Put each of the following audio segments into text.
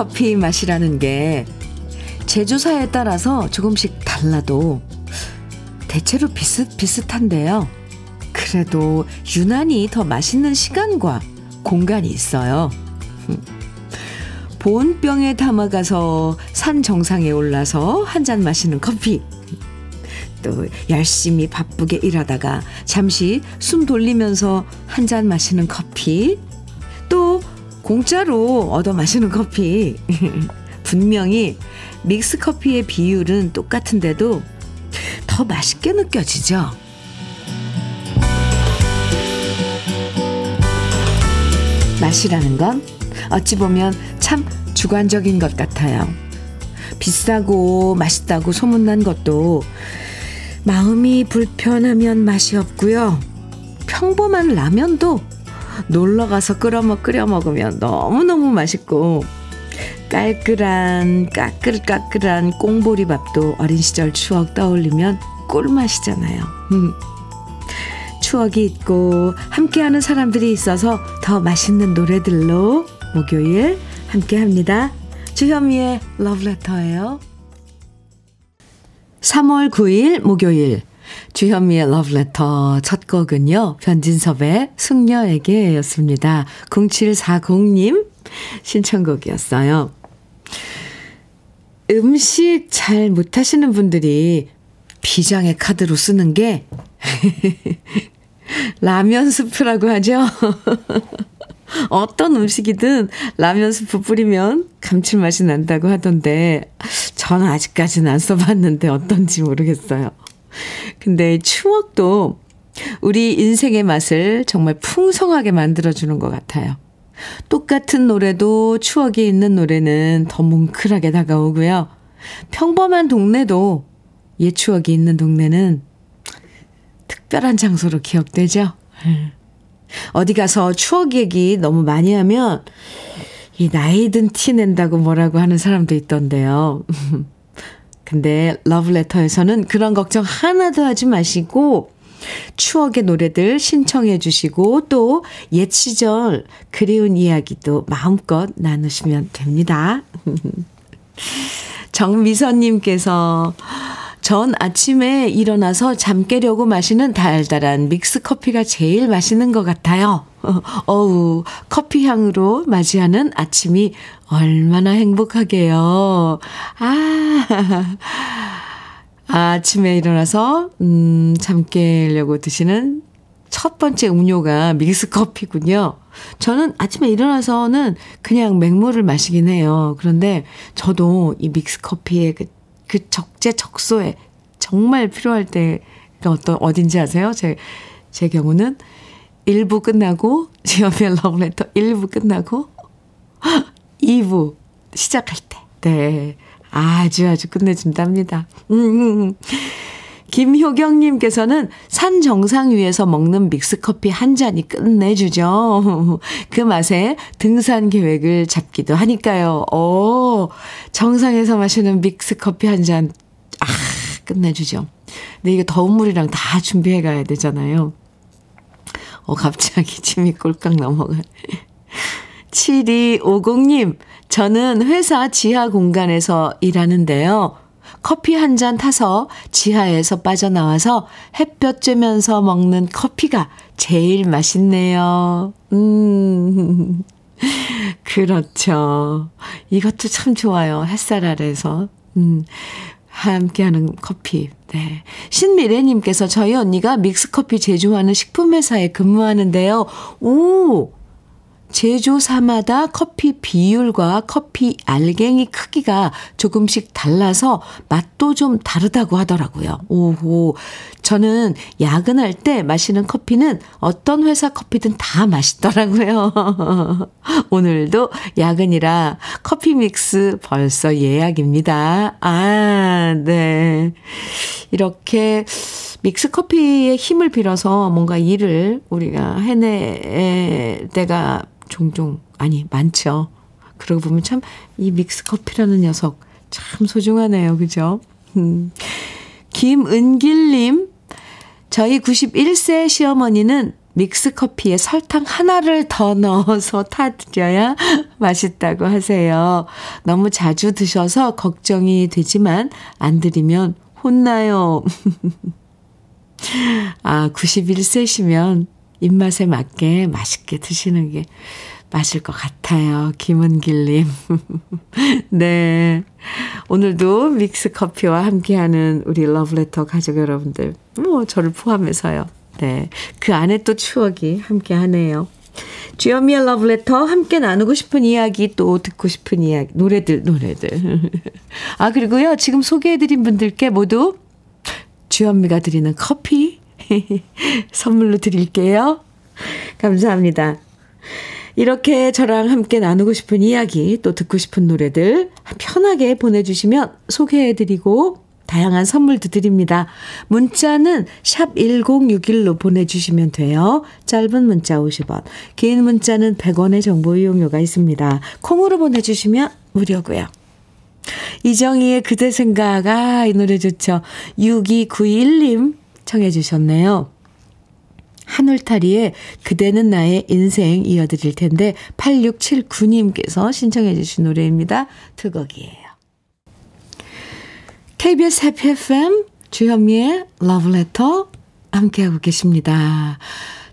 커피 맛이라는 게 제조사에 따라서 조금씩 달라도 대체로 비슷비슷한데요. 그래도 유난히 더 맛있는 시간과 공간이 있어요. 보온병에 담아가서 산 정상에 올라서 한 잔 마시는 커피. 또 열심히 바쁘게 일하다가 잠시 숨 돌리면서 한 잔 마시는 커피. 또 공짜로 얻어 마시는 커피. 분명히 믹스 커피의 비율은 똑같은데도 더 맛있게 느껴지죠. 맛이라는 건 어찌 보면 참 주관적인 것 같아요. 비싸고 맛있다고 소문난 것도 마음이 불편하면 맛이 없고요. 평범한 라면도 놀러 가서 끓여 먹 끓여 먹으면 너무너무 맛있고 깔끔한 까끌까끌한 꽁보리밥도 어린 시절 추억 떠올리면 꿀맛이잖아요. 음. 추억이 있고 함께하는 사람들이 있어서 더 맛있는 노래들로 목요일 함께합니다. 주현미의 러브레터예요. 3월 9일 목요일 주현미의 러브레터 첫 곡은요. 변진섭의 숙녀에게 였습니다. 0740님 신청곡이었어요. 음식 잘 못하시는 분들이 비장의 카드로 쓰는 게 라면 스프라고 하죠. 어떤 음식이든 라면 스프 뿌리면 감칠맛이 난다고 하던데 저는 아직까지는 안 써봤는데 어떤지 모르겠어요. 근데 추억도 우리 인생의 맛을 정말 풍성하게 만들어주는 것 같아요. 똑같은 노래도 추억이 있는 노래는 더 뭉클하게 다가오고요. 평범한 동네도 옛 추억이 있는 동네는 특별한 장소로 기억되죠. 어디 가서 추억 얘기 너무 많이 하면 이 나이 든 티 낸다고 뭐라고 하는 사람도 있던데요. 근데 러브레터에서는 그런 걱정 하나도 하지 마시고 추억의 노래들 신청해 주시고 또 옛 시절 그리운 이야기도 마음껏 나누시면 됩니다. 정미선님께서 전 아침에 일어나서 잠 깨려고 마시는 달달한 믹스 커피가 제일 맛있는 것 같아요. 어우, 커피 향으로 맞이하는 아침이 얼마나 행복하게요. 아, 아침에 일어나서, 음, 잠 깨려고 드시는 첫 번째 음료가 믹스 커피군요. 저는 아침에 일어나서는 그냥 맹물을 마시긴 해요. 그런데 저도 이 믹스 커피의 그, 그 적재적소에 정말 필요할 때가 어떤, 어딘지 아세요? 제, 제 경우는 1부 끝나고, 지연의 러브레터 1부 끝나고, 2부 시작할 때. 네. 아주 아주 끝내준답니다. 음, 음, 음. 김효경님께서는 산 정상 위에서 먹는 믹스커피 한 잔이 끝내주죠. 그 맛에 등산 계획을 잡기도 하니까요. 오, 정상에서 마시는 믹스커피 한 잔, 아, 끝내주죠. 근데 이거 더운 물이랑 다 준비해 가야 되잖아요. 어, 갑자기 침이 꼴깍 넘어가. 7250님, 저는 회사 지하 공간에서 일하는데요. 커피 한 잔 타서 지하에서 빠져나와서 햇볕 쬐면서 먹는 커피가 제일 맛있네요. 음. 그렇죠. 이것도 참 좋아요. 햇살 아래서. 음. 함께하는 커피. 네. 신미래님께서 저희 언니가 믹스커피 제조하는 식품회사에 근무하는데요. 오! 제조사마다 커피 비율과 커피 알갱이 크기가 조금씩 달라서 맛도 좀 다르다고 하더라고요. 오호. 저는 야근할 때 마시는 커피는 어떤 회사 커피든 다 맛있더라고요. 오늘도 야근이라 커피 믹스 벌써 예약입니다. 아, 네. 이렇게 믹스 커피의 힘을 빌어서 뭔가 일을 우리가 해낼 때가 종종, 아니, 많죠. 그러고 보면 참, 이 믹스 커피라는 녀석 참 소중하네요. 그죠? 음. 김은길님, 저희 91세 시어머니는 믹스 커피에 설탕 하나를 더 넣어서 타드려야 맛있다고 하세요. 너무 자주 드셔서 걱정이 되지만 안 드리면 혼나요. 아, 91세시면 입맛에 맞게 맛있게 드시는 게 맞을 것 같아요. 김은길님. 네. 오늘도 믹스 커피와 함께하는 우리 러브레터 가족 여러분들, 뭐, 저를 포함해서요. 네. 그 안에 또 추억이 함께 하네요. 주현미의 러브레터 함께 나누고 싶은 이야기 또 듣고 싶은 이야기 노래들 노래들 아 그리고요 지금 소개해드린 분들께 모두 주현미가 드리는 커피 선물로 드릴게요 감사합니다 이렇게 저랑 함께 나누고 싶은 이야기 또 듣고 싶은 노래들 편하게 보내주시면 소개해드리고 다양한 선물도 드립니다. 문자는 샵 1061로 보내주시면 돼요. 짧은 문자 50원, 긴 문자는 100원의 정보 이용료가 있습니다. 콩으로 보내주시면 무료고요. 이정희의 그대 생각, 아, 이 노래 좋죠. 6291님 청해 주셨네요. 한울타리의 그대는 나의 인생 이어드릴 텐데 8679님께서 신청해 주신 노래입니다. 특곡이에요. KBS 해피 FM 주현미의 러브레터 함께하고 계십니다.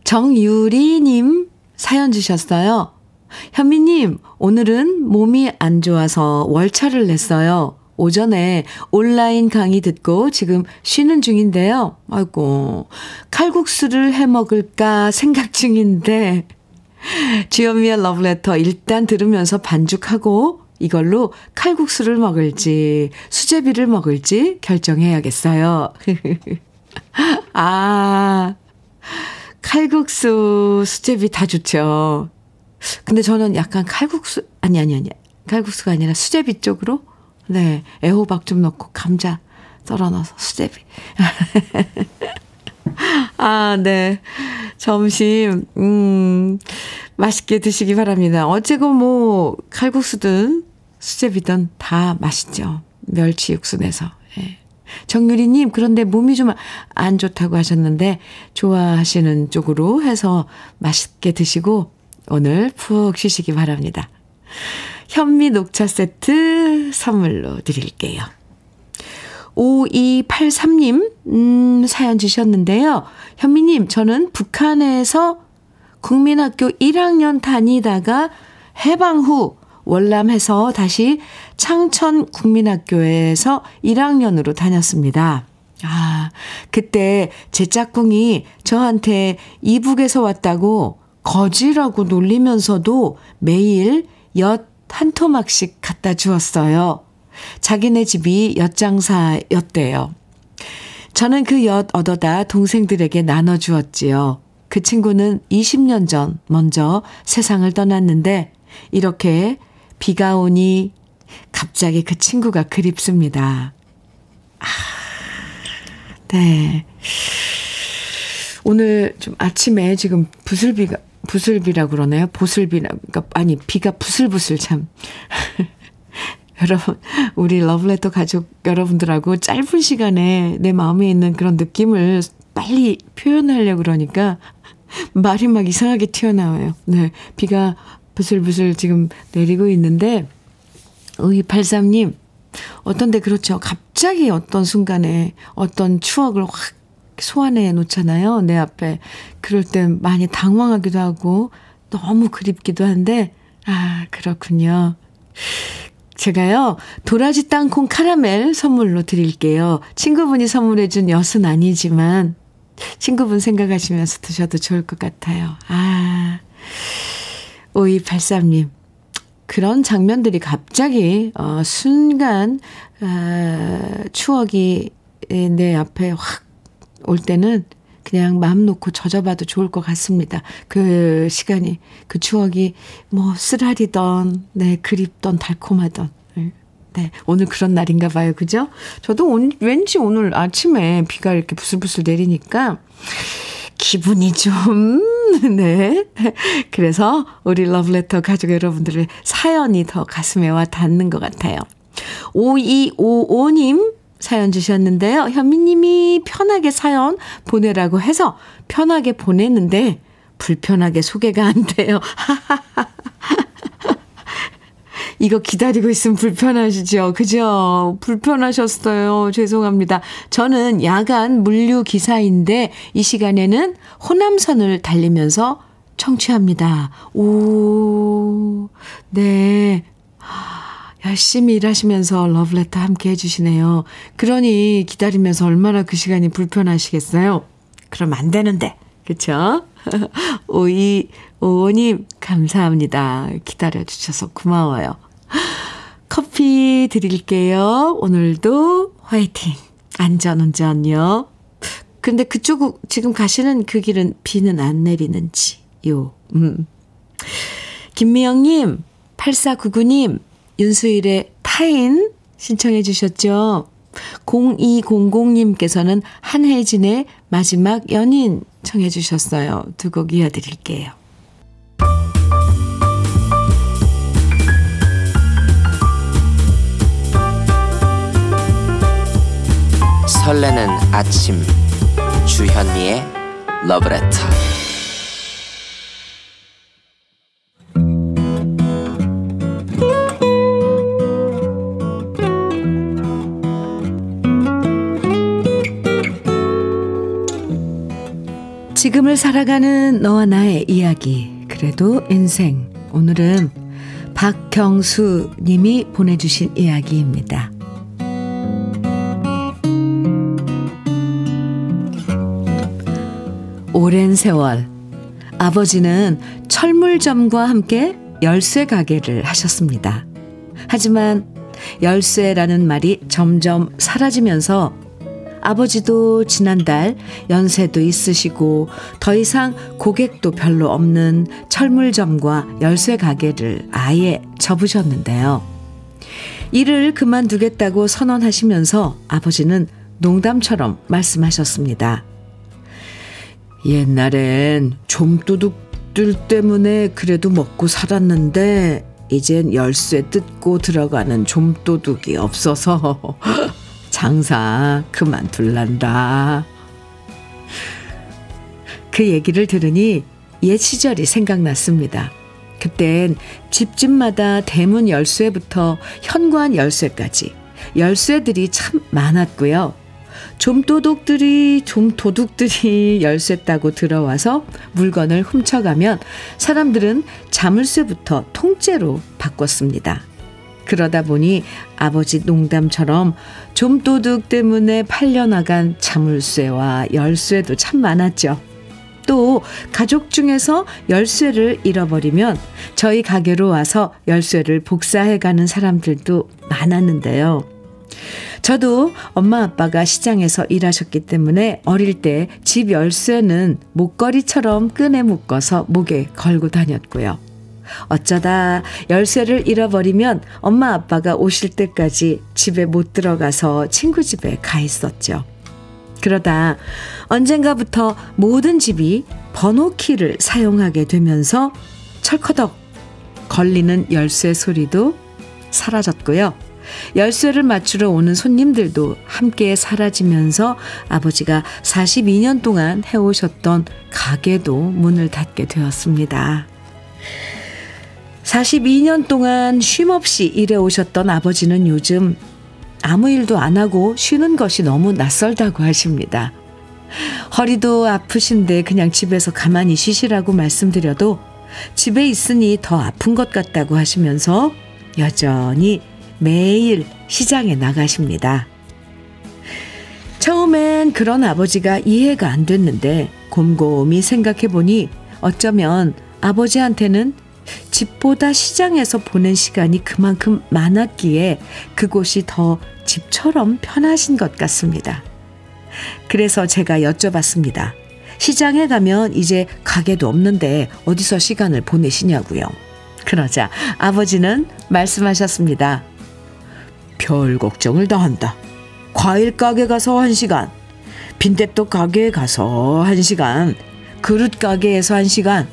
정유리님 사연 주셨어요. 현미님, 오늘은 몸이 안 좋아서 월차를 냈어요. 오전에 온라인 강의 듣고 지금 쉬는 중인데요. 아이고, 칼국수를 해 먹을까 생각 중인데, 주현미의 러브레터 일단 들으면서 반죽하고 이걸로 칼국수를 먹을지 수제비를 먹을지 결정해야겠어요. 아, 칼국수, 수제비 다 좋죠. 근데 저는 약간 칼국수, 아니, 아니, 아니. 칼국수가 아니라 수제비 쪽으로, 네, 애호박 좀 넣고 감자 썰어 넣어서 수제비. 아, 네. 점심, 음, 맛있게 드시기 바랍니다. 어째고 뭐, 칼국수든 수제비든 다 맛있죠. 멸치 육수 내서. 예. 정유리님, 그런데 몸이 좀 안 좋다고 하셨는데, 좋아하시는 쪽으로 해서 맛있게 드시고, 오늘 푹 쉬시기 바랍니다. 현미 녹차 세트 선물로 드릴게요. 5283님, 음, 사연 주셨는데요. 현미님, 저는 북한에서 국민학교 1학년 다니다가 해방 후 월남해서 다시 창천 국민학교에서 1학년으로 다녔습니다. 아, 그때 제 짝꿍이 저한테 이북에서 왔다고 거지라고 놀리면서도 매일 엿 한 토막씩 갖다 주었어요. 자기네 집이 엿장사였대요. 저는 그 엿 얻어다 동생들에게 나눠주었지요. 그 친구는 20년 전 먼저 세상을 떠났는데 이렇게 비가 오니 갑자기 그 친구가 그립습니다. 아, 네. 오늘 좀 아침에 지금 부슬비가, 부슬비라고 그러나요? 보슬비라, 그러니까, 아니, 비가 부슬부슬 참. 여러분, 우리 러브레터 가족 여러분들하고 짧은 시간에 내 마음에 있는 그런 느낌을 빨리 표현하려고 그러니까 말이 막 이상하게 튀어나와요. 네. 비가 부슬부슬 지금 내리고 있는데, 5283님, 어떤데 그렇죠. 갑자기 어떤 순간에 어떤 추억을 확 소환해 놓잖아요. 내 앞에. 그럴 땐 많이 당황하기도 하고, 너무 그립기도 한데, 아, 그렇군요. 제가요, 도라지 땅콩 카라멜 선물로 드릴게요. 친구분이 선물해준 엿은 아니지만, 친구분 생각하시면서 드셔도 좋을 것 같아요. 아, 5283님. 그런 장면들이 갑자기, 어, 순간, 아, 추억이 내 앞에 확 올 때는 그냥 마음 놓고 젖어봐도 좋을 것 같습니다. 그 시간이, 그 추억이 뭐 쓰라리던, 네, 그립던, 달콤하던. 네. 네, 오늘 그런 날인가 봐요. 그죠? 저도 온, 왠지 오늘 아침에 비가 이렇게 부슬부슬 내리니까 기분이 좀, 네. 그래서 우리 러브레터 가족 여러분들의 사연이 더 가슴에 와 닿는 것 같아요. 5255님 사연 주셨는데요. 현미님이 편하게 사연 보내라고 해서 편하게 보냈는데 불편하게 소개가 안 돼요. 이거 기다리고 있으면 불편하시죠? 그죠? 불편하셨어요. 죄송합니다. 저는 야간 물류 기사인데 이 시간에는 호남선을 달리면서 청취합니다. 오, 네. 열심히 일하시면서 러브레터 함께 해주시네요. 그러니 기다리면서 얼마나 그 시간이 불편하시겠어요? 그럼 안 되는데. 그쵸? 오이, 오님, 감사합니다. 기다려주셔서 고마워요. 커피 드릴게요. 오늘도 화이팅. 안전운전요. 근데 그쪽, 지금 가시는 그 길은 비는 안 내리는지 요. 음. 김미영님, 8499님, 윤수일의 타인 신청해 주셨죠? 0200님께서는 한혜진의 마지막 연인 청해 주셨어요. 두 곡 이어드릴게요. 설레는 아침 주현미의 러브레터 살아가는 너와 나의 이야기 그래도 인생 오늘은 박경수 님이 보내주신 이야기입니다. 오랜 세월 아버지는 철물점과 함께 열쇠 가게를 하셨습니다. 하지만 열쇠라는 말이 점점 사라지면서 아버지도 지난달 연세도 있으시고 더 이상 고객도 별로 없는 철물점과 열쇠 가게를 아예 접으셨는데요. 일을 그만두겠다고 선언하시면서 아버지는 농담처럼 말씀하셨습니다. 옛날엔 좀도둑들 때문에 그래도 먹고 살았는데 이젠 열쇠 뜯고 들어가는 좀도둑이 없어서 장사 그만둘란다. 그 얘기를 들으니 옛 시절이 생각났습니다. 그땐 집집마다 대문 열쇠부터 현관 열쇠까지 열쇠들이 참 많았고요. 좀도둑들이 좀도둑들이 열쇠 따고 들어와서 물건을 훔쳐가면 사람들은 자물쇠부터 통째로 바꿨습니다. 그러다 보니 아버지 농담처럼 좀도둑 때문에 팔려나간 자물쇠와 열쇠도 참 많았죠. 또 가족 중에서 열쇠를 잃어버리면 저희 가게로 와서 열쇠를 복사해 가는 사람들도 많았는데요. 저도 엄마 아빠가 시장에서 일하셨기 때문에 어릴 때 집 열쇠는 목걸이처럼 끈에 묶어서 목에 걸고 다녔고요. 어쩌다 열쇠를 잃어버리면 엄마 아빠가 오실 때까지 집에 못 들어가서 친구 집에 가 있었죠. 그러다 언젠가부터 모든 집이 번호키를 사용하게 되면서 철커덕 걸리는 열쇠 소리도 사라졌고요. 열쇠를 맞추러 오는 손님들도 함께 사라지면서 아버지가 42년 동안 해오셨던 가게도 문을 닫게 되었습니다. 42년 동안 쉼없이 일해 오셨던 아버지는 요즘 아무 일도 안 하고 쉬는 것이 너무 낯설다고 하십니다. 허리도 아프신데 그냥 집에서 가만히 쉬시라고 말씀드려도 집에 있으니 더 아픈 것 같다고 하시면서 여전히 매일 시장에 나가십니다. 처음엔 그런 아버지가 이해가 안 됐는데 곰곰이 생각해 보니 어쩌면 아버지한테는 집보다 시장에서 보낸 시간이 그만큼 많았기에 그곳이 더 집처럼 편하신 것 같습니다. 그래서 제가 여쭤봤습니다. 시장에 가면 이제 가게도 없는데 어디서 시간을 보내시냐고요. 그러자 아버지는 말씀하셨습니다. 별 걱정을 다 한다. 과일 가게 가서 한 시간, 빈대떡 가게에 가서 한 시간, 그릇 가게에서 한 시간,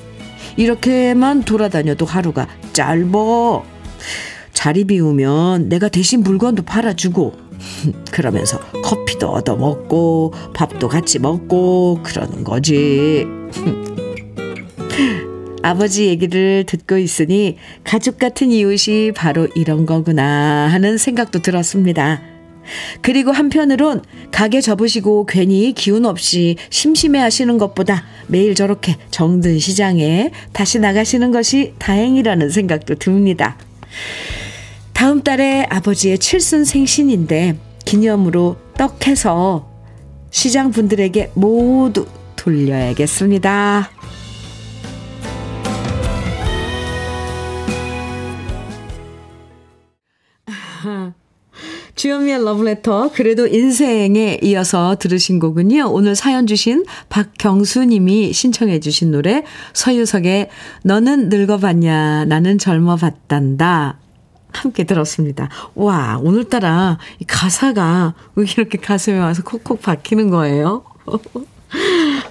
이렇게만 돌아다녀도 하루가 짧어. 자리 비우면 내가 대신 물건도 팔아주고, 그러면서 커피도 얻어 먹고, 밥도 같이 먹고, 그러는 거지. 아버지 얘기를 듣고 있으니 가족 같은 이웃이 바로 이런 거구나 하는 생각도 들었습니다. 그리고 한편으론 가게 접으시고 괜히 기운 없이 심심해 하시는 것보다 매일 저렇게 정든 시장에 다시 나가시는 것이 다행이라는 생각도 듭니다. 다음 달에 아버지의 칠순 생신인데 기념으로 떡해서 시장 분들에게 모두 돌려야겠습니다. 주현미의 러브레터 그래도 인생에 이어서 들으신 곡은요. 오늘 사연 주신 박경수 님이 신청해 주신 노래 서유석의 너는 늙어봤냐 나는 젊어봤단다 함께 들었습니다. 와 오늘따라 이 가사가 왜 이렇게 가슴에 와서 콕콕 박히는 거예요?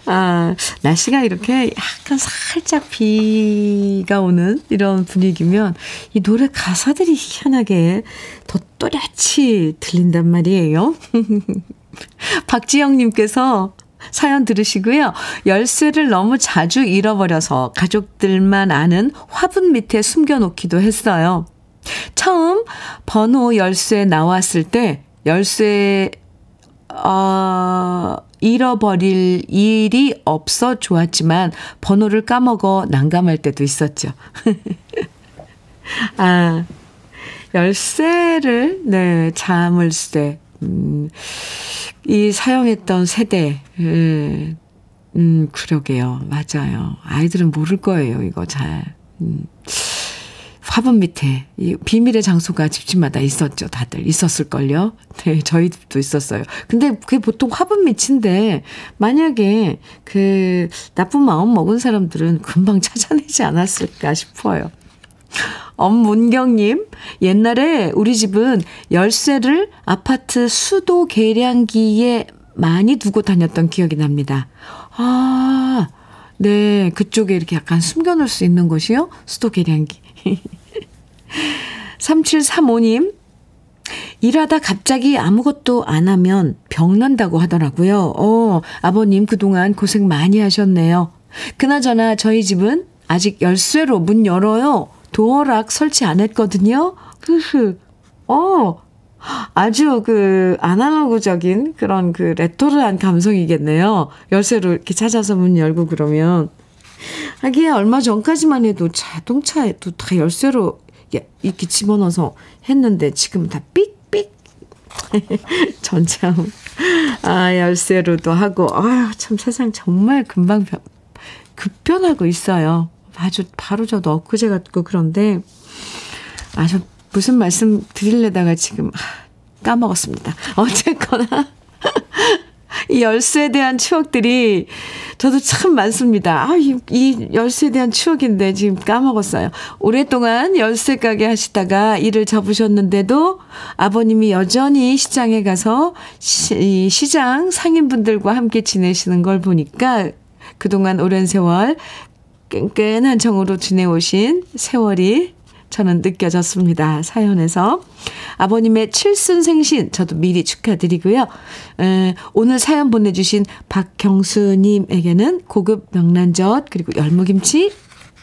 아, 날씨가 이렇게 약간 살짝 비가 오는 이런 분위기면 이 노래 가사들이 희한하게 더 또렷이 들린단 말이에요. 박지영님께서 사연 들으시고요. 열쇠를 너무 자주 잃어버려서 가족들만 아는 화분 밑에 숨겨놓기도 했어요. 처음 번호 열쇠 나왔을 때 열쇠 어, 잃어버릴 일이 없어 좋았지만 번호를 까먹어 난감할 때도 있었죠. 아, 열쇠를, 네, 자물쇠, 음, 이 사용했던 세대, 음, 음, 그러게요. 맞아요. 아이들은 모를 거예요, 이거 잘. 음. 화분 밑에 이 비밀의 장소가 집집마다 있었죠. 다들 있었을걸요. 네, 저희 집도 있었어요. 근데 그게 보통 화분 밑인데 만약에 그 나쁜 마음 먹은 사람들은 금방 찾아내지 않았을까 싶어요. 엄문경님, 옛날에 우리 집은 열쇠를 아파트 수도 계량기에 많이 두고 다녔던 기억이 납니다. 아, 네, 그쪽에 이렇게 약간 숨겨놓을 수 있는 곳이요? 수도 계량기. 3735님, 일하다 갑자기 아무것도 안 하면 병난다고 하더라고요. 어, 아버님 그동안 고생 많이 하셨네요. 그나저나 저희 집은 아직 열쇠로 문 열어요. 도어락 설치 안 했거든요. 흐흐. 어, 아주 그 아날로그적인 그런 그 레토르한 감성이겠네요. 열쇠로 이렇게 찾아서 문 열고 그러면. 하기에 얼마 전까지만 해도 자동차에도 다 열쇠로 이렇게 집어넣어서 했는데 지금 다 삑삑. 전참. 아, 열쇠로도 하고. 아유, 참 세상 정말 금방 변, 급변하고 있어요. 아주 바로 저도 엊그제 같고 그런데. 아, 저 무슨 말씀 드리려다가 지금 까먹었습니다. 어쨌거나. 이 열쇠에 대한 추억들이 저도 참 많습니다. 아, 이, 이 열쇠에 대한 추억인데 지금 까먹었어요. 오랫동안 열쇠 가게 하시다가 일을 접으셨는데도 아버님이 여전히 시장에 가서 시, 시장 상인분들과 함께 지내시는 걸 보니까 그동안 오랜 세월 끈끈한 정으로 지내오신 세월이 저는 느껴졌습니다. 사연에서. 아버님의 칠순 생신 저도 미리 축하드리고요. 에, 오늘 사연 보내주신 박경수님에게는 고급 명란젓 그리고 열무김치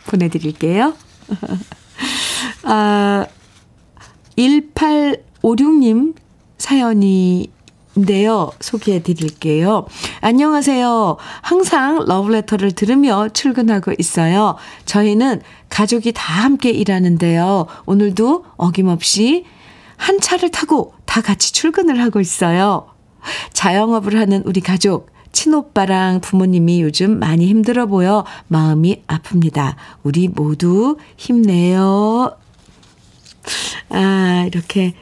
보내드릴게요. 아, 1856님 사연이 인데요. 소개해 드릴게요. 안녕하세요. 항상 러브레터를 들으며 출근하고 있어요. 저희는 가족이 다 함께 일하는데요. 오늘도 어김없이 한 차를 타고 다 같이 출근을 하고 있어요. 자영업을 하는 우리 가족, 친오빠랑 부모님이 요즘 많이 힘들어 보여 마음이 아픕니다. 우리 모두 힘내요. 아, 이렇게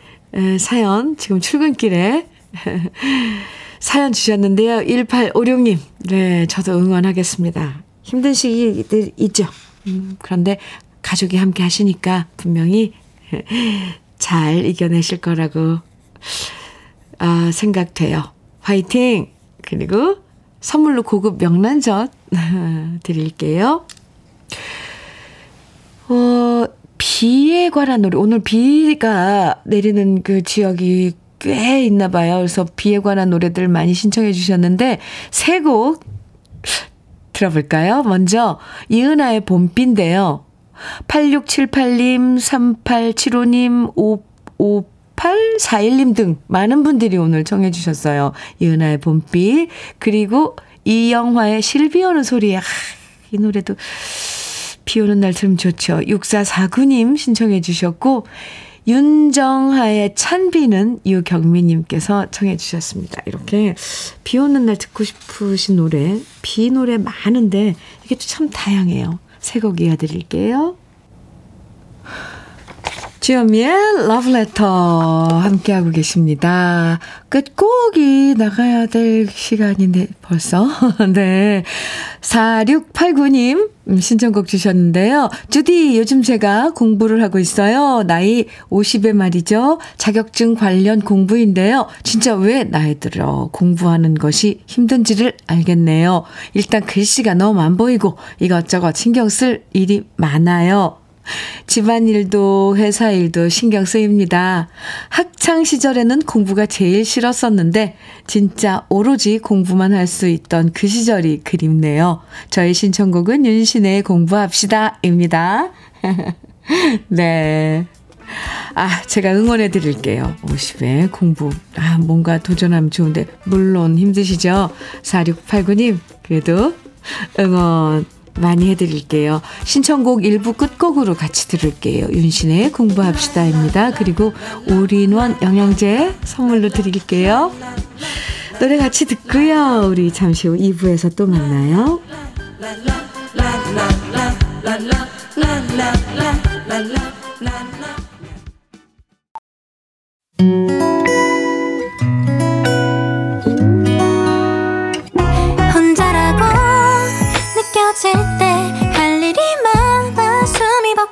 사연 지금 출근길에 사연 주셨는데요. 1856님. 네, 저도 응원하겠습니다. 힘든 시기들 있죠. 음, 그런데 가족이 함께 하시니까 분명히 잘 이겨내실 거라고 아, 생각돼요. 화이팅! 그리고 선물로 고급 명란젓 드릴게요. 어, 비에 관한 노래. 오늘 비가 내리는 그 지역이 꽤 있나 봐요. 그래서 비에 관한 노래들 많이 신청해 주셨는데 세 곡 들어볼까요? 먼저 이은아의 봄비인데요. 8678님, 3875님, 5841님 등 많은 분들이 오늘 청해 주셨어요. 이은아의 봄비 그리고 이영화의 실비 오는 소리. 아, 이 노래도 비 오는 날 들으면 좋죠. 6449님 신청해 주셨고 윤정하의 찬비는 유경미님께서 청해 주셨습니다. 이렇게 비 오는 날 듣고 싶으신 노래, 비 노래 많은데 이게 참 다양해요. 새곡 이어드릴게요. 주현미의 러브레터 함께하고 계십니다. 끝곡이 나가야 될 시간인데 벌써? 네. 4689님 신청곡 주셨는데요. 주디 요즘 제가 공부를 하고 있어요. 나이 50에 말이죠. 자격증 관련 공부인데요. 진짜 왜 나이 들어 공부하는 것이 힘든지를 알겠네요. 일단 글씨가 너무 안 보이고 이것저것 신경 쓸 일이 많아요. 집안일도 회사 일도 신경 쓰입니다. 학창 시절에는 공부가 제일 싫었었는데 진짜 오로지 공부만 할 수 있던 그 시절이 그립네요. 저의 신청곡은 윤신의 공부합시다입니다. 네. 아, 제가 응원해 드릴게요. 50에 공부. 아, 뭔가 도전하면 좋은데, 물론 힘드시죠? 4689님, 그래도 응원 많이 해드릴게요. 신청곡 일부 끝곡으로 같이 들을게요. 윤신의 공부합시다입니다. 그리고 올인원 영양제 선물로 드릴게요. 노래 같이 듣고요. 우리 잠시 후 2부에서 또 만나요.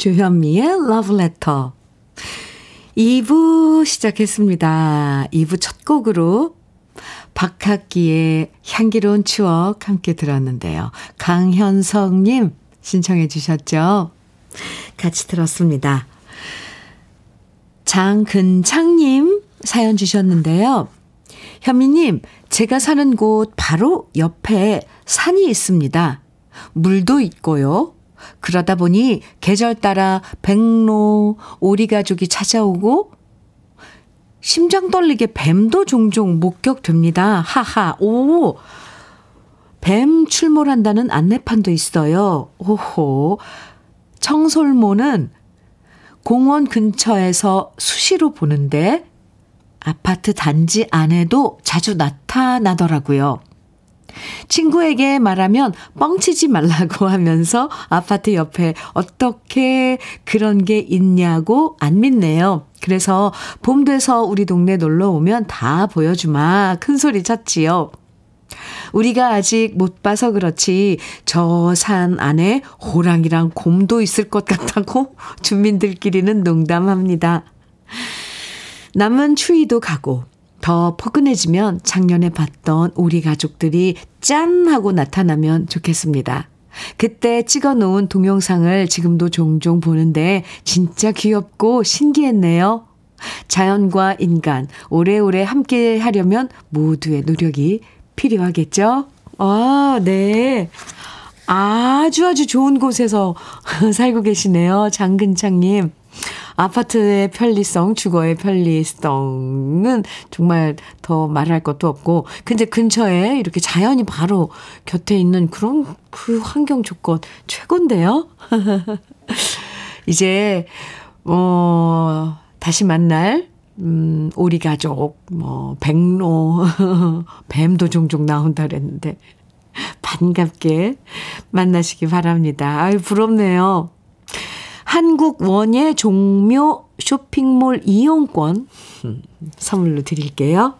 주현미의 Letter. 2부 시작했습니다. 2부 첫 곡으로 박학기의 향기로운 추억 함께 들었는데요. 강현성님 신청해 주셨죠? 같이 들었습니다. 장근창님 사연 주셨는데요. 현미님, 제가 사는 곳 바로 옆에 산이 있습니다. 물도 있고요. 그러다 보니 계절 따라 백로, 오리가족이 찾아오고 심장 떨리게 뱀도 종종 목격됩니다. 하하, 오! 뱀 출몰한다는 안내판도 있어요. 오호. 청솔모는 공원 근처에서 수시로 보는데 아파트 단지 안에도 자주 나타나더라고요. 친구에게 말하면 뻥치지 말라고 하면서 아파트 옆에 어떻게 그런 게 있냐고 안 믿네요. 그래서 봄 돼서 우리 동네 놀러 오면 다 보여주마 큰 소리 쳤지요. 우리가 아직 못 봐서 그렇지 저 산 안에 호랑이랑 곰도 있을 것 같다고 주민들끼리는 농담합니다. 남은 추위도 가고 더 포근해지면 작년에 봤던 우리 가족들이 짠 하고 나타나면 좋겠습니다. 그때 찍어 놓은 동영상을 지금도 종종 보는데 진짜 귀엽고 신기했네요. 자연과 인간 오래오래 함께 하려면 모두의 노력이 필요하겠죠? 아, 네. 아주 아주 좋은 곳에서 살고 계시네요. 장근창님. 아파트의 편리성, 주거의 편리성은 정말 더 말할 것도 없고, 근데 근처에 이렇게 자연이 바로 곁에 있는 그런 그 환경 조건 최고인데요? 이제, 어, 다시 만날 음, 오리 가족, 뭐, 백로, 뱀도 종종 나온다 그랬는데, 반갑게 만나시기 바랍니다. 아유, 부럽네요. 한국 원예 종묘 쇼핑몰 이용권 선물로 드릴게요.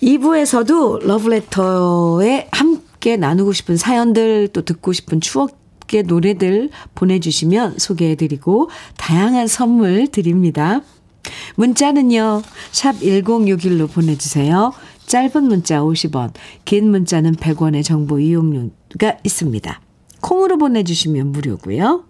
2부에서도 러브레터에 함께 나누고 싶은 사연들 또 듣고 싶은 추억의 노래들 보내주시면 소개해드리고 다양한 선물 드립니다. 문자는요. 샵 1061로 보내주세요. 짧은 문자 50원, 긴 문자는 100원의 정보 이용료가 있습니다. 콩으로 보내주시면 무료고요.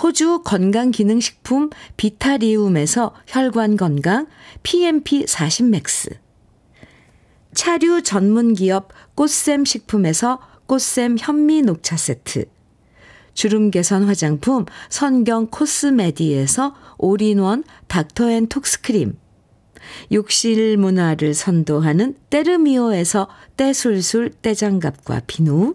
호주 건강기능식품 비타리움에서 혈관건강 PMP 40 맥스. 차류 전문기업 꽃샘 식품에서 꽃샘 현미 녹차 세트. 주름 개선 화장품 선경 코스메디에서 올인원 닥터앤톡스크림. 욕실 문화를 선도하는 때르미오에서 때술술 때장갑과 비누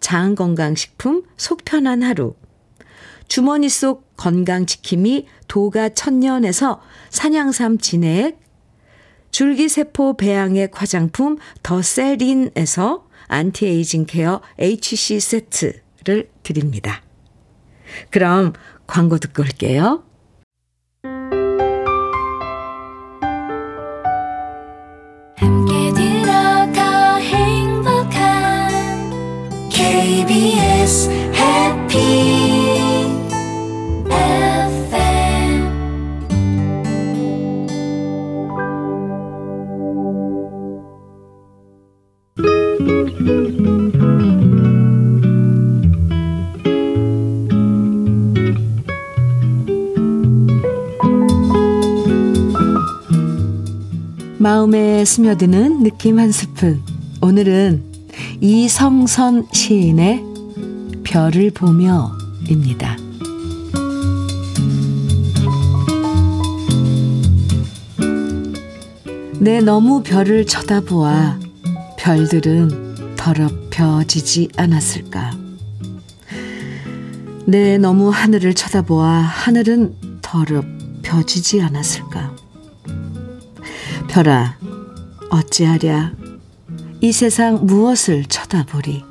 장건강식품 속편한 하루 주머니 속 건강지킴이 도가 천년에서 산양삼 진액 줄기세포 배양액 화장품 더세린에서 anti-aging care HC 세트를 드립니다. 그럼 광고 듣고 올게요. KBS 해피 마음에 스며드는 느낌 한 스푼. 오늘은 이성선 시인의 별을 보며입니다. 내 너무 별을 쳐다보아 별들은 더럽혀지지 않았을까. 내 너무 하늘을 쳐다보아 하늘은 더럽혀지지 않았을까. 별아, 어찌하랴. 이 세상 무엇을 쳐다보리.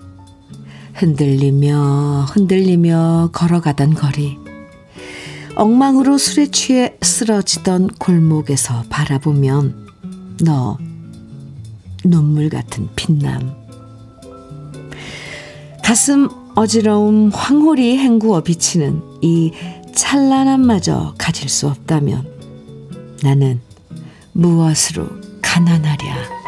흔들리며 흔들리며 걸어가던 거리. 엉망으로 술에 취해 쓰러지던 골목에서 바라보면 너 눈물 같은 빛남. 가슴 어지러움 황홀히 헹구어 비치는 이 찬란함마저 가질 수 없다면 나는 무엇으로 가난하랴.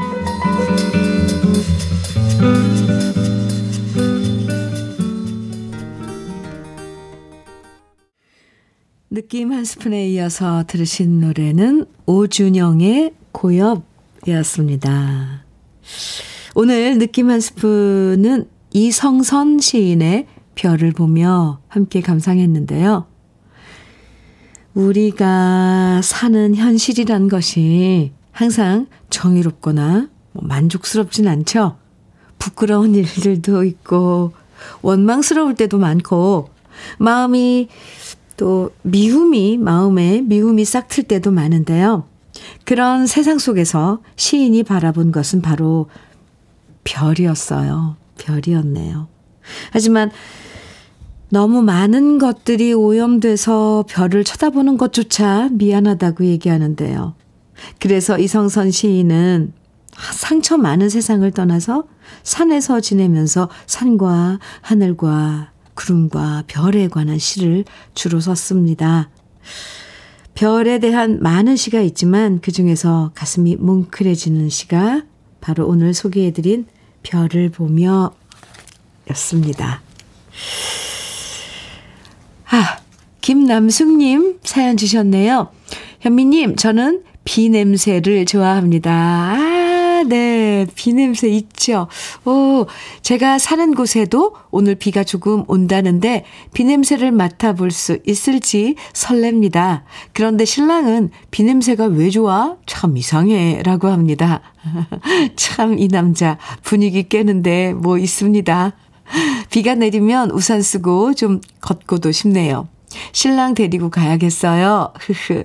느낌 한 스푼에 이어서 들으신 노래는 오준영의 고엽이었습니다. 오늘 느낌 한 스푼은 이성선 시인의 별을 보며 함께 감상했는데요. 우리가 사는 현실이란 것이 항상 정의롭거나 뭐 만족스럽진 않죠. 부끄러운 일들도 있고 원망스러울 때도 많고 마음이 또 미움이 마음에 미움이 싹틀 때도 많은데요. 그런 세상 속에서 시인이 바라본 것은 바로 별이었어요. 별이었네요. 하지만 너무 많은 것들이 오염돼서 별을 쳐다보는 것조차 미안하다고 얘기하는데요. 그래서 이성선 시인은 상처 많은 세상을 떠나서 산에서 지내면서 산과 하늘과 구름과 별에 관한 시를 주로 썼습니다. 별에 대한 많은 시가 있지만 그 중에서 가슴이 뭉클해지는 시가 바로 오늘 소개해드린 별을 보며 였습니다. 아, 김남숙님 사연 주셨네요. 현미님, 저는 비 냄새를 좋아합니다. 아, 네. 비 냄새 있죠. 오, 제가 사는 곳에도 오늘 비가 조금 온다는데 비 냄새를 맡아볼 수 있을지 설렙니다. 그런데 신랑은 비 냄새가 왜 좋아? 참 이상해. 라고 합니다. 참 이 남자 분위기 깨는데 뭐 있습니다. 비가 내리면 우산 쓰고 좀 걷고도 싶네요. 신랑 데리고 가야겠어요. 흐흐.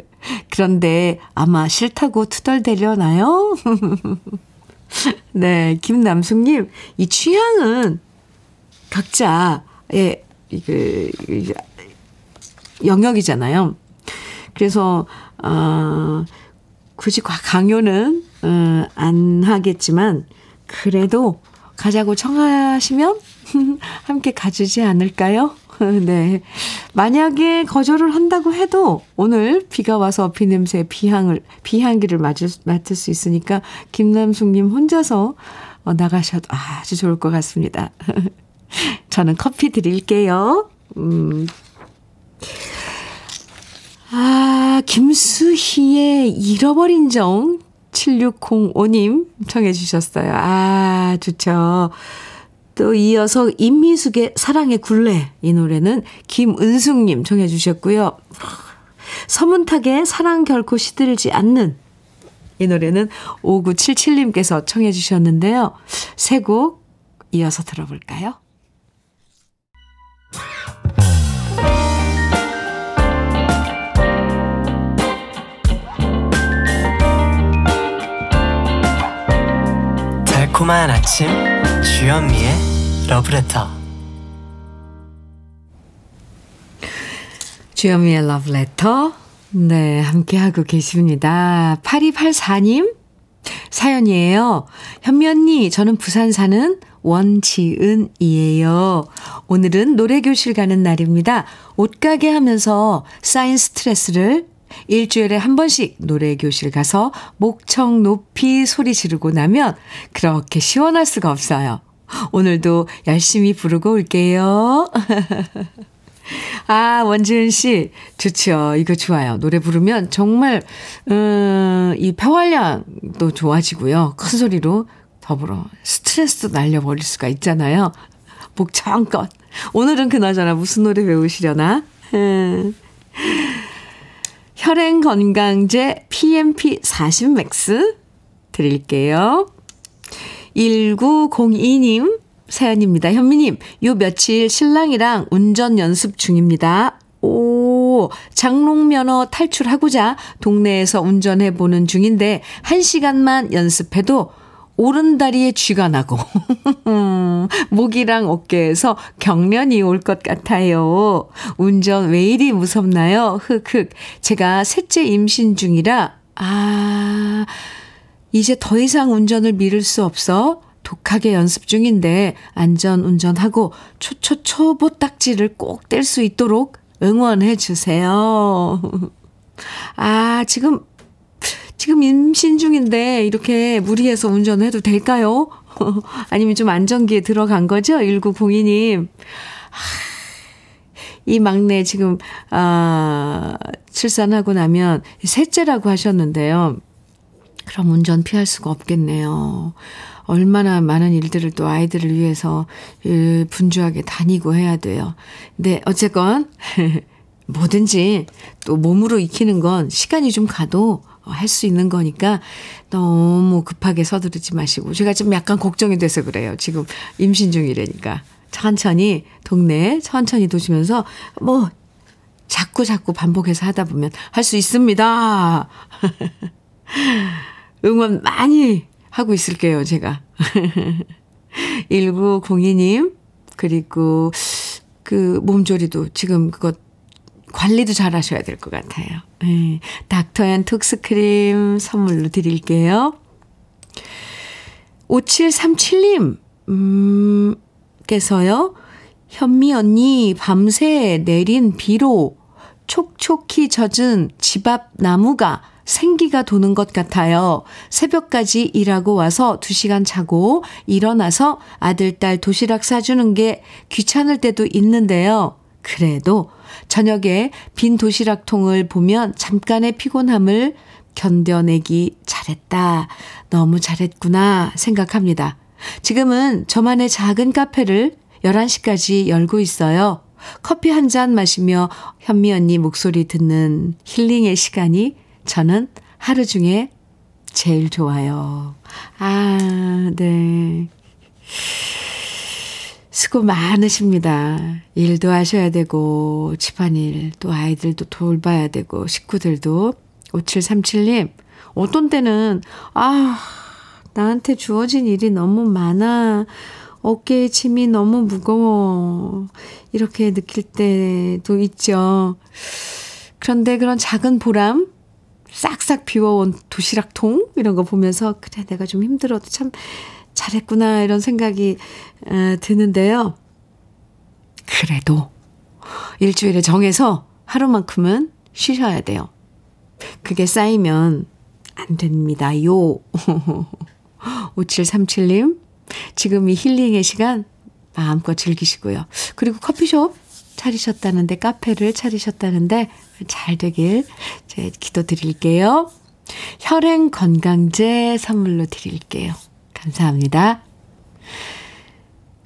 그런데 아마 싫다고 투덜대려나요? 네, 김남숙님, 이 취향은 각자의 그 영역이잖아요. 그래서 어, 굳이 강요는 어, 안 하겠지만 그래도 가자고 청하시면 함께 가주지 않을까요? 네. 만약에 거절을 한다고 해도 오늘 비가 와서 비 냄새, 비향을, 비향기를 맡을, 맡을 수 있으니까 김남숙님 혼자서 어, 나가셔도 아주 좋을 것 같습니다. 저는 커피 드릴게요. 음. 아, 김수희의 잃어버린 정 7605님 청해 주셨어요. 아, 좋죠. 또 이어서 임미숙의 사랑의 굴레 이 노래는 김은숙님 청해 주셨고요. 서문탁의 사랑 결코 시들지 않는 이 노래는 5977님께서 청해 주셨는데요. 세 곡 이어서 들어볼까요? 달콤한 아침 주현미의 러브레터 주현미의 러브레터 네 함께하고 계십니다. 8284님 사연이에요. 현미 언니 저는 부산 사는 원지은이에요. 오늘은 노래교실 가는 날입니다. 옷가게 하면서 쌓인 스트레스를 일주일에 한 번씩 노래 교실 가서 목청 높이 소리 지르고 나면 그렇게 시원할 수가 없어요. 오늘도 열심히 부르고 올게요. 아, 원지은 씨, 좋죠. 이거 좋아요. 노래 부르면 정말, 음, 이 폐활량도 좋아지고요. 큰 소리로 더불어 스트레스도 날려버릴 수가 있잖아요. 목청껏. 오늘은 그나저나 무슨 노래 배우시려나? 음. 혈행 건강제 PMP 40 맥스 드릴게요. 1902님 사연입니다. 현미님, 요 며칠 신랑이랑 운전 연습 중입니다. 오, 장롱면허 탈출하고자 동네에서 운전해보는 중인데, 한 시간만 연습해도 오른다리에 쥐가 나고, 목이랑 어깨에서 경련이 올 것 같아요. 운전 왜 이리 무섭나요? 흑흑. 제가 셋째 임신 중이라, 아, 이제 더 이상 운전을 미룰 수 없어 독하게 연습 중인데 안전 운전하고 초초초보 딱지를 꼭 뗄 수 있도록 응원해 주세요. 아, 지금 지금 임신 중인데 이렇게 무리해서 운전해도 될까요? 아니면 좀 안전기에 들어간 거죠? 1902님. 이 막내 지금, 아, 출산하고 나면 셋째라고 하셨는데요. 그럼 운전 피할 수가 없겠네요. 얼마나 많은 일들을 또 아이들을 위해서 분주하게 다니고 해야 돼요. 근데 어쨌건, 뭐든지 또 몸으로 익히는 건 시간이 좀 가도 할 수 있는 거니까 너무 급하게 서두르지 마시고 제가 좀 약간 걱정이 돼서 그래요. 지금 임신 중이라니까. 천천히 동네에 천천히 도시면서 뭐 자꾸 자꾸 반복해서 하다 보면 할 수 있습니다. 응원 많이 하고 있을게요, 제가. 1902님, 그리고 그 몸조리도 지금 그거 관리도 잘 하셔야 될 것 같아요. 네. 닥터앤 톡스크림 선물로 드릴게요. 5737님, 음, 께서요, 현미 언니, 밤새 내린 비로 촉촉히 젖은 집 앞 나무가 생기가 도는 것 같아요. 새벽까지 일하고 와서 2시간 자고 일어나서 아들, 딸 도시락 싸주는 게 귀찮을 때도 있는데요. 그래도 저녁에 빈 도시락통을 보면 잠깐의 피곤함을 견뎌내기 잘했다. 너무 잘했구나 생각합니다. 지금은 저만의 작은 카페를 11시까지 열고 있어요. 커피 한 잔 마시며 현미 언니 목소리 듣는 힐링의 시간이 저는 하루 중에 제일 좋아요. 아, 네. 수고 많으십니다. 일도 하셔야 되고, 집안일, 또 아이들도 돌봐야 되고, 식구들도. 5737님, 어떤 때는, 아, 나한테 주어진 일이 너무 많아. 어깨에 짐이 너무 무거워. 이렇게 느낄 때도 있죠. 그런데 그런 작은 보람, 싹싹 비워온 도시락통, 이런 거 보면서, 그래, 내가 좀 힘들어도 참 잘했구나, 이런 생각이 어, 드는데요. 그래도 일주일에 정해서 하루만큼은 쉬셔야 돼요. 그게 쌓이면 안 됩니다. 요. 5737님, 지금 이 힐링의 시간 마음껏 즐기시고요. 그리고 커피숍 차리셨다는데, 카페를 차리셨다는데, 잘 되길 제 기도 드릴게요. 혈행 건강제 선물로 드릴게요. 감사합니다.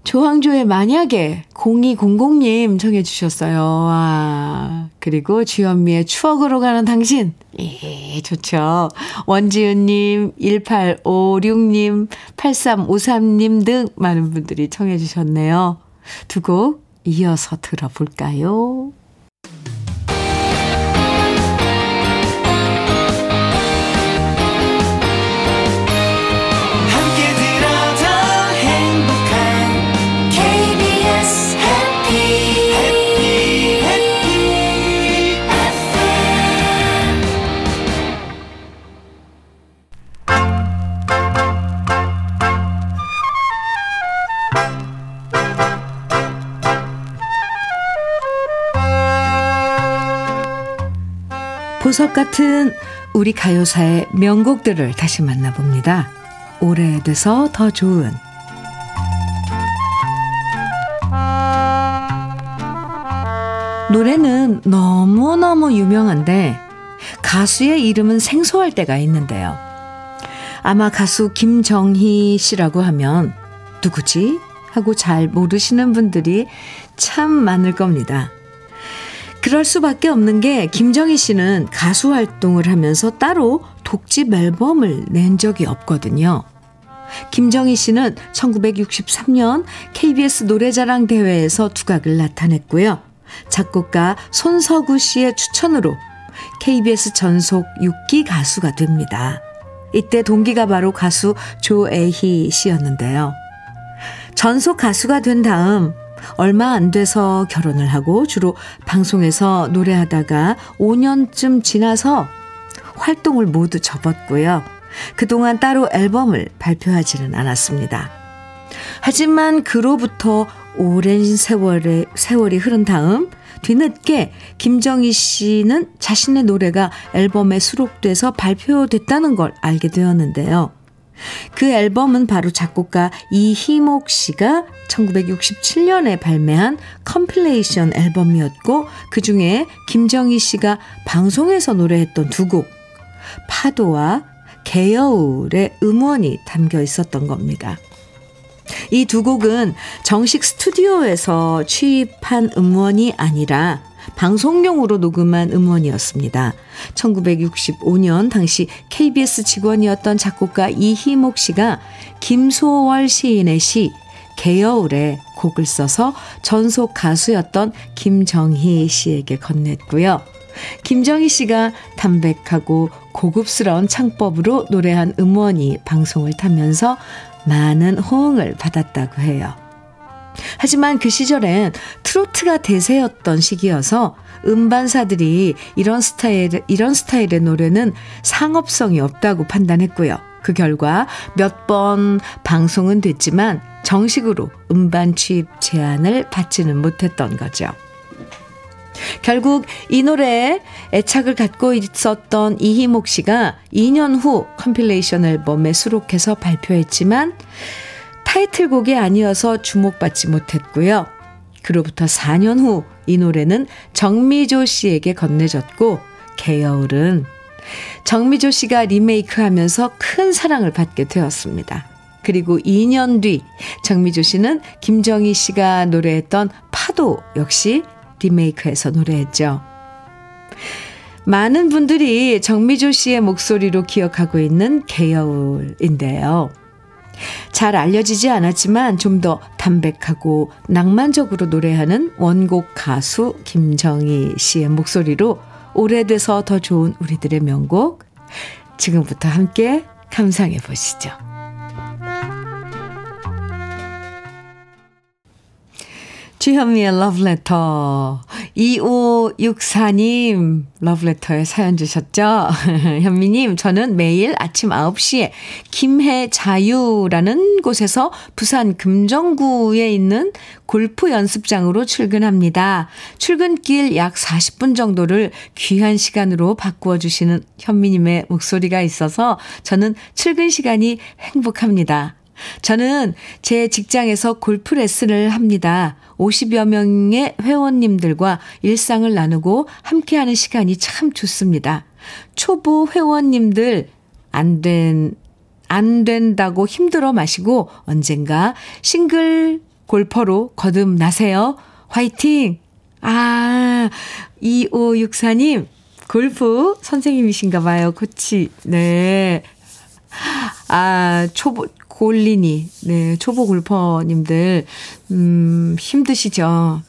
조항조의 만약에 0200님 청해 주셨어요. 와. 그리고 주현미의 추억으로 가는 당신. 예, 좋죠. 원지은님, 1856님, 8353님 등 많은 분들이 청해 주셨네요. 두 곡 이어서 들어볼까요? 보석 같은 우리 가요사의 명곡들을 다시 만나봅니다. 오래돼서 더 좋은 노래는 너무너무 유명한데 가수의 이름은 생소할 때가 있는데요. 아마 가수 김정희 씨라고 하면 누구지? 하고 잘 모르시는 분들이 참 많을 겁니다. 그럴 수밖에 없는 게 김정희 씨는 가수 활동을 하면서 따로 독집 앨범을 낸 적이 없거든요. 김정희 씨는 1963년 KBS 노래자랑 대회에서 두각을 나타냈고요. 작곡가 손석우 씨의 추천으로 KBS 전속 6기 가수가 됩니다. 이때 동기가 바로 가수 조애희 씨였는데요. 전속 가수가 된 다음 얼마 안 돼서 결혼을 하고 주로 방송에서 노래하다가 5년쯤 지나서 활동을 모두 접었고요. 그동안 따로 앨범을 발표하지는 않았습니다. 하지만 그로부터 오랜 세월의, 세월이 흐른 다음 뒤늦게 김정희 씨는 자신의 노래가 앨범에 수록돼서 발표됐다는 걸 알게 되었는데요. 그 앨범은 바로 작곡가 이희목 씨가 1967년에 발매한 compilation 앨범이었고 그 중에 김정희 씨가 방송에서 노래했던 두 곡 파도와 개여울의 음원이 담겨 있었던 겁니다. 이 두 곡은 정식 스튜디오에서 취입한 음원이 아니라 방송용으로 녹음한 음원이었습니다. 1965년 당시 KBS 직원이었던 작곡가 이희목 씨가 김소월 시인의 시 개여울에 곡을 써서 전속 가수였던 김정희 씨에게 건넸고요. 김정희 씨가 담백하고 고급스러운 창법으로 노래한 음원이 방송을 타면서 많은 호응을 받았다고 해요. 하지만 그 시절엔 트로트가 대세였던 시기여서 음반사들이 이런 스타일, 이런 스타일의 노래는 상업성이 없다고 판단했고요. 그 결과 몇 번 방송은 됐지만 정식으로 음반 취입 제안을 받지는 못했던 거죠. 결국 이 노래에 애착을 갖고 있었던 이희목 씨가 2년 후 compilation 앨범에 수록해서 발표했지만 타이틀곡이 아니어서 주목받지 못했고요. 그로부터 4년 후 이 노래는 정미조 씨에게 건네졌고 개여울은 정미조 씨가 리메이크하면서 큰 사랑을 받게 되었습니다. 그리고 2년 뒤 정미조 씨는 김정희 씨가 노래했던 파도 역시 리메이크해서 노래했죠. 많은 분들이 정미조 씨의 목소리로 기억하고 있는 개여울인데요. 잘 알려지지 않았지만 좀 더 담백하고 낭만적으로 노래하는 원곡 가수 김정희 씨의 목소리로 오래돼서 더 좋은 우리들의 명곡 지금부터 함께 감상해 보시죠. 주현미의 러브레터 2564님 러브레터에 사연 주셨죠? 현미님 저는 매일 아침 9시에 김해 자유라는 곳에서 부산 금정구에 있는 골프 연습장으로 출근합니다. 출근길 약 40분 정도를 귀한 시간으로 바꾸어 주시는 현미님의 목소리가 있어서 저는 출근 시간이 행복합니다. 저는 제 직장에서 골프 레슨을 합니다. 50여 명의 회원님들과 일상을 나누고 함께하는 시간이 참 좋습니다. 초보 회원님들 안 된, 안 된다고 힘들어 마시고 언젠가 싱글 골퍼로 거듭나세요. 화이팅! 아, 2564님, 골프 선생님이신가 봐요. 코치. 네. 아, 초보, 골리니, 네, 초보 골퍼님들, 음, 힘드시죠?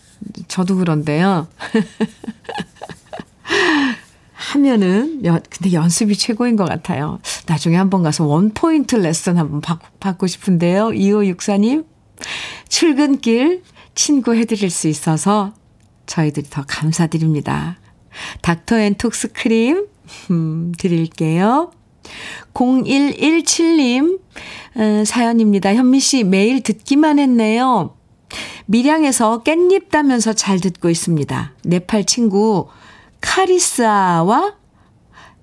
저도 그런데요. 하면은, 여, 근데 연습이 최고인 것 같아요. 나중에 한번 가서 one point 레슨 한번 받, 받고 싶은데요. 2564님, 출근길 친구 해드릴 수 있어서 저희들이 더 감사드립니다. 닥터 앤 톡스 크림, 음, 드릴게요. 0117님 어, 사연입니다. 현미 씨 매일 듣기만 했네요. 밀양에서 깻잎 따면서 잘 듣고 있습니다. 네팔 친구 카리스아와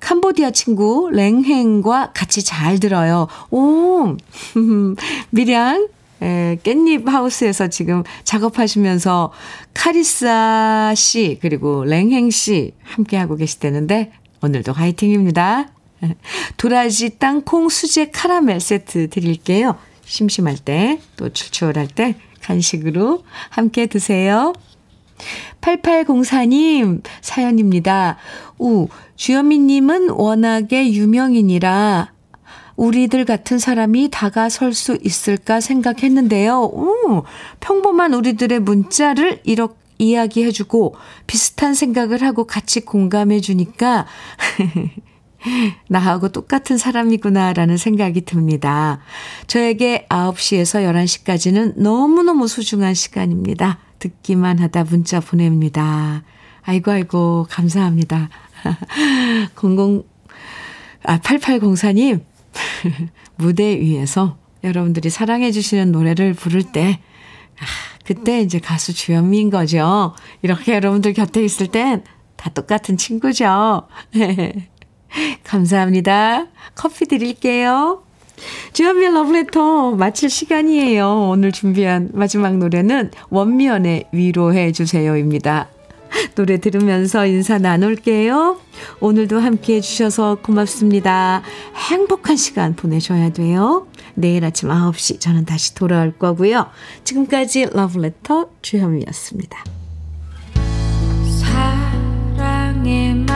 캄보디아 친구 랭행과 같이 잘 들어요. 오, 밀양 에, 깻잎 하우스에서 지금 작업하시면서 카리사 씨 그리고 랭행 씨 함께하고 계시다는데 오늘도 화이팅입니다. 도라지 땅콩 수제 카라멜 세트 드릴게요. 심심할 때, 또 출출할 때 간식으로 함께 드세요. 8804님 사연입니다. 우, 주현미님은 워낙에 유명인이라 우리들 같은 사람이 다가설 수 있을까 생각했는데요. 오, 평범한 우리들의 문자를 이렇게 이야기해주고 비슷한 생각을 하고 같이 공감해주니까 나하고 똑같은 사람이구나라는 생각이 듭니다. 저에게 9시에서 11시까지는 너무너무 소중한 시간입니다. 듣기만 하다 문자 보냅니다. 아이고, 아이고, 감사합니다. 00, 아, 8804님, 무대 위에서 여러분들이 사랑해주시는 노래를 부를 때, 아, 그때 이제 가수 주현미인 거죠. 이렇게 여러분들 곁에 있을 땐 다 똑같은 친구죠. 감사합니다. 커피 드릴게요. 주현미의 러브레터 마칠 시간이에요. 오늘 준비한 마지막 노래는 원미연의 위로해 주세요입니다. 노래 들으면서 인사 나눌게요. 오늘도 함께 해주셔서 고맙습니다. 행복한 시간 보내셔야 돼요. 내일 아침 9시 저는 다시 돌아올 거고요. 지금까지 러브레터 주현미였습니다. 사랑의